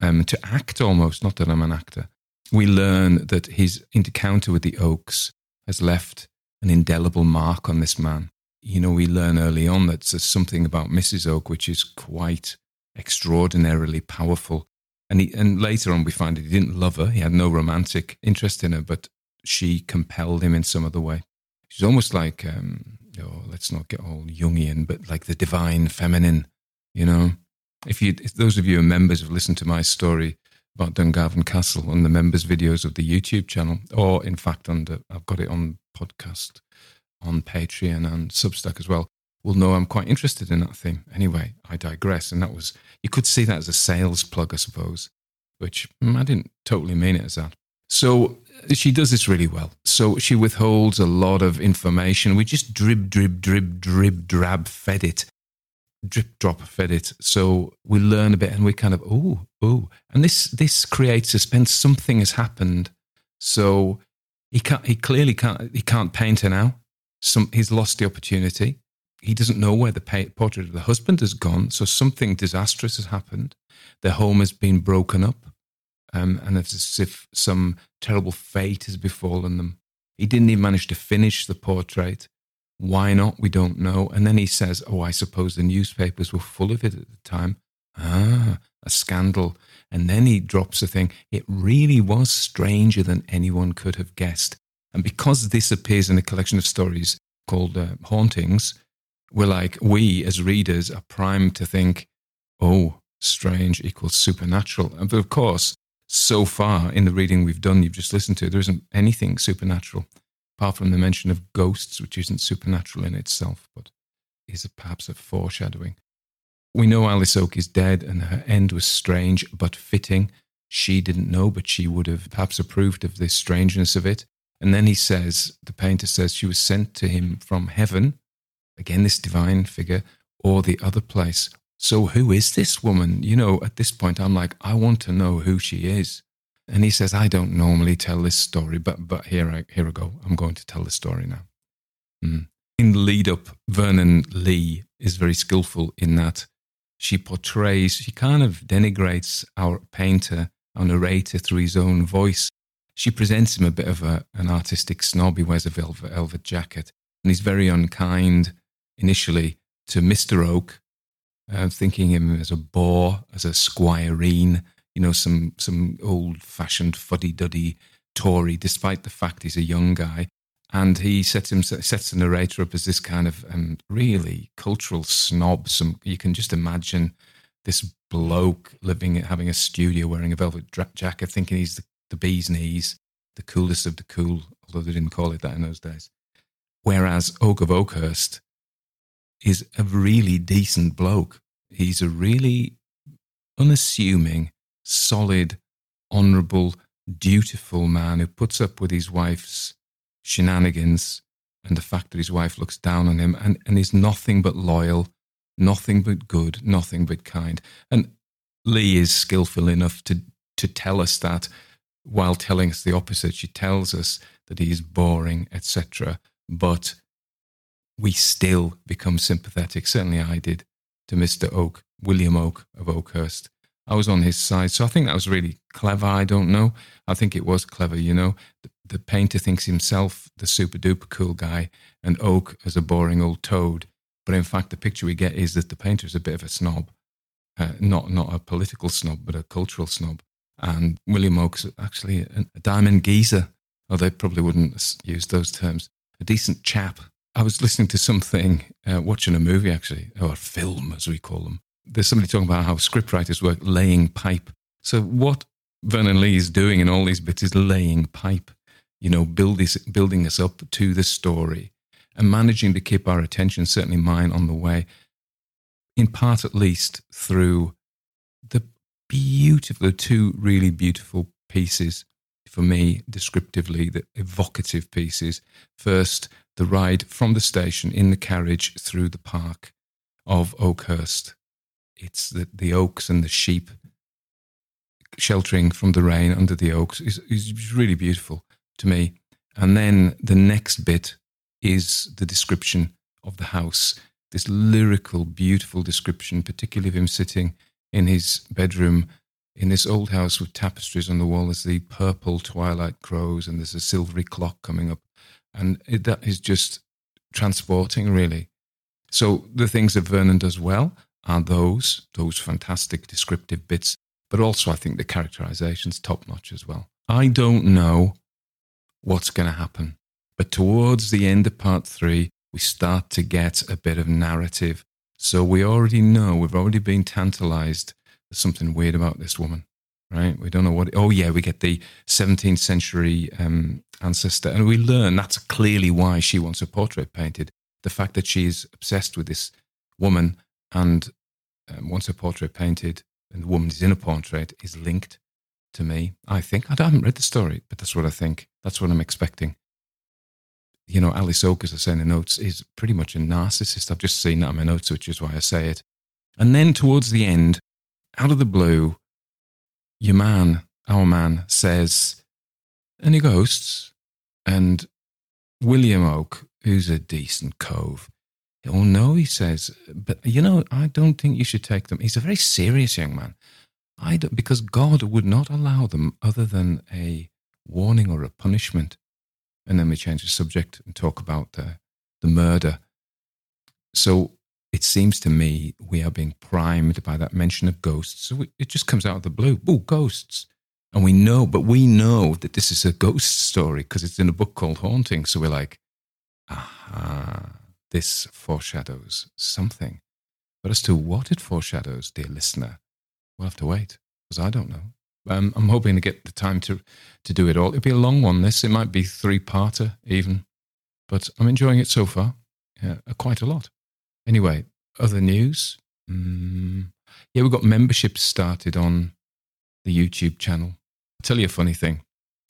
um, to act almost, not that I'm an actor. We learn that his encounter with the Okes has left an indelible mark on this man. You know, we learn early on that there's something about Mrs. Oke which is quite extraordinarily powerful and he, and later on, we find that he didn't love her. He had no romantic interest in her, but she compelled him in some other way. She's almost like, um, oh, let's not get all Jungian, but like the divine feminine, you know. If you, if those of you who are members have listened to my story about Dungarvan Castle on the members' videos of the YouTube channel, or in fact, under I've got it on podcast, on Patreon and Substack as well will know I'm quite interested in that theme. Anyway, I digress. And that was, you could see that as a sales plug, I suppose, which mm, I didn't totally mean it as that. So she does this really well. So she withholds a lot of information. We just drib, drib, drib, drib, drab fed it, drip, drop fed it. So we learn a bit and we kind of, oh, oh. And this, this creates suspense. Something has happened. So he can't, he clearly can't, he can't paint her now. Some, he's lost the opportunity he doesn't know where the portrait of the husband has gone. So something disastrous has happened. Their home has been broken up. Um, and it's as if some terrible fate has befallen them. He didn't even manage to finish the portrait. Why not? We don't know. And then he says, Oh, I suppose the newspapers were full of it at the time. Ah, a scandal. And then he drops a thing. It really was stranger than anyone could have guessed. And because this appears in a collection of stories called uh, Hauntings, we're like, we as readers are primed to think, oh, strange equals supernatural. And of course, so far in the reading we've done, you've just listened to, there isn't anything supernatural apart from the mention of ghosts, which isn't supernatural in itself, but is perhaps a foreshadowing. We know Alice Oke is dead and her end was strange but fitting. She didn't know, but she would have perhaps approved of the strangeness of it. And then he says, the painter says, she was sent to him from heaven again, this divine figure, or the other place. So, who is this woman? You know, at this point, I'm like, I want to know who she is. And he says, I don't normally tell this story, but, but here, I, here I go. I'm going to tell the story now. Mm. In the lead up, Vernon Lee is very skillful in that she portrays, she kind of denigrates our painter, our narrator through his own voice. She presents him a bit of a, an artistic snob. He wears a velvet, velvet jacket and he's very unkind initially to Mr. Oke, uh, thinking him as a bore, as a squireen, you know, some, some old fashioned fuddy duddy Tory, despite the fact he's a young guy. And he sets him sets the narrator up as this kind of um, really cultural snob. Some you can just imagine this bloke living having a studio, wearing a velvet jacket, thinking he's the, the bee's knees, the coolest of the cool. Although they didn't call it that in those days. Whereas Oke of Oakhurst is a really decent bloke. He's a really unassuming, solid, honourable, dutiful man who puts up with his wife's shenanigans and the fact that his wife looks down on him and, and is nothing but loyal, nothing but good, nothing but kind. And Lee is skillful enough to, to tell us that while telling us the opposite. She tells us that he is boring, etc. But we still become sympathetic. Certainly I did to Mr. Oke, William Oke of Oakhurst. I was on his side. So I think that was really clever. I don't know. I think it was clever, you know. The, the painter thinks himself the super duper cool guy and Oke as a boring old toad. But in fact, the picture we get is that the painter is a bit of a snob. Uh, not, not a political snob, but a cultural snob. And William Oke's actually a, diamond geezer. Oh, they probably wouldn't use those terms. A decent chap I was listening to something, uh, watching a movie actually, or a film as we call them. There's somebody talking about how scriptwriters work laying pipe. So what Vernon Lee is doing in all these bits is laying pipe. you know, build this, building us up to the story and managing to keep our attention, certainly mine, on the way, in part at least through beautiful, two really beautiful pieces for me, descriptively, the evocative pieces. First, the ride from the station in the carriage through the park of Oakhurst. It's the, the oaks and the sheep sheltering from the rain under the oaks is, is really beautiful to me. And then the next bit is the description of the house, this lyrical, beautiful description, particularly of him sitting in his bedroom in this old house with tapestries on the wall as the purple twilight grows and there's a silvery clock coming up. And it, that is just transporting, really. So the things that Vernon does well are those, those fantastic descriptive bits, but also I think the characterization's top notch as well. I don't know what's going to happen, but towards the end of part three, we start to get a bit of narrative. So we already know, we've already been tantalized there's something weird about this woman, right? We don't know what. Oh, yeah, we get the 17th century um, ancestor, and we learn that's clearly why she wants a portrait painted. The fact that she's obsessed with this woman and um, wants a portrait painted, and the woman is in a portrait, is linked to me. I think I haven't read the story, but that's what I think. That's what I'm expecting. You know, Alice Oke, as I say in the notes, is pretty much a narcissist. I've just seen that in my notes, which is why I say it. And then towards the end, out of the blue, your man, our man, says, Any ghosts? And William Oke, who's a decent cove, Oh, no, he says, but you know, I don't think you should take them. He's a very serious young man. I don't, because God would not allow them other than a warning or a punishment. And then we change the subject and talk about the, the murder. So it seems to me we are being primed by that mention of ghosts. So it just comes out of the blue. Oh, ghosts. And we know, but we know that this is a ghost story because it's in a book called Haunting. So we're like, aha, this foreshadows something. But as to what it foreshadows, dear listener, we'll have to wait because I don't know. Um, I'm hoping to get the time to, to do it all. It'll be a long one, this. It might be three parter even. But I'm enjoying it so far, yeah, quite a lot. Anyway, other news. Mm, yeah, we've got memberships started on the YouTube channel. I'll tell you a funny thing.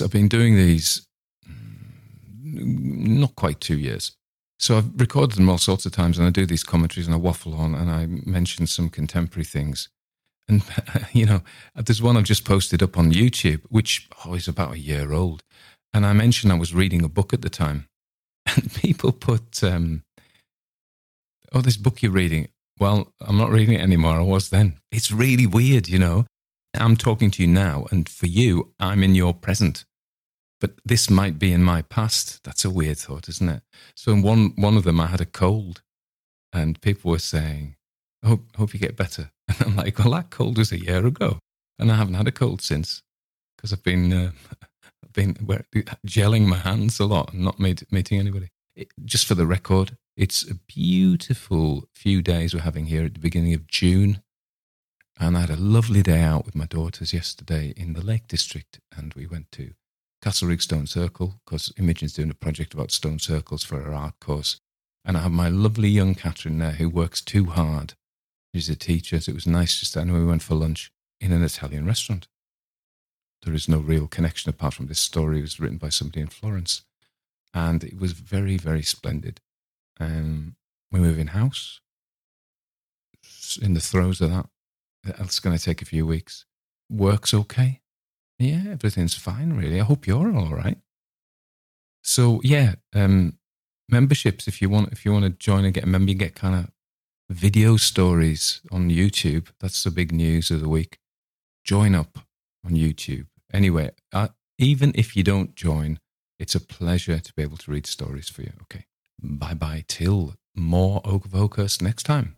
I've been doing these mm, not quite two years. So I've recorded them all sorts of times and I do these commentaries and I waffle on and I mention some contemporary things. And, [LAUGHS] you know, there's one I've just posted up on YouTube, which oh, is about a year old. And I mentioned I was reading a book at the time. [LAUGHS] And people put um, oh, this book you're reading. Well, I'm not reading it anymore. I was then. It's really weird, you know. I'm talking to you now, and for you, I'm in your present. But this might be in my past. That's a weird thought, isn't it? So in one one of them, I had a cold, and people were saying, "Hope hope you get better." [LAUGHS] And I'm like, "Well, that cold was a year ago, and I haven't had a cold since because I've been uh, [LAUGHS] I've been gelling my hands a lot and not meet, meeting anybody." It, just for the record, it's a beautiful few days we're having here at the beginning of June. And I had a lovely day out with my daughters yesterday in the Lake District. And we went to Castlerigg Stone Circle because Imogen's doing a project about stone circles for her art course. And I have my lovely young Catherine there who works too hard. She's a teacher. So it was nice just then we went for lunch in an Italian restaurant. There is no real connection apart from this story. It was written by somebody in Florence. And it was very, very splendid. Um, we move in house. In the throes of that, that's going to take a few weeks. Work's okay. Yeah, everything's fine, really. I hope you're all right. So yeah, um, memberships. If you want, if you want to join and get a member, you get kind of video stories on YouTube. That's the big news of the week. Join up on YouTube. Anyway, uh, even if you don't join, it's a pleasure to be able to read stories for you. Okay. Bye bye till more Oke of Oakhurst next time.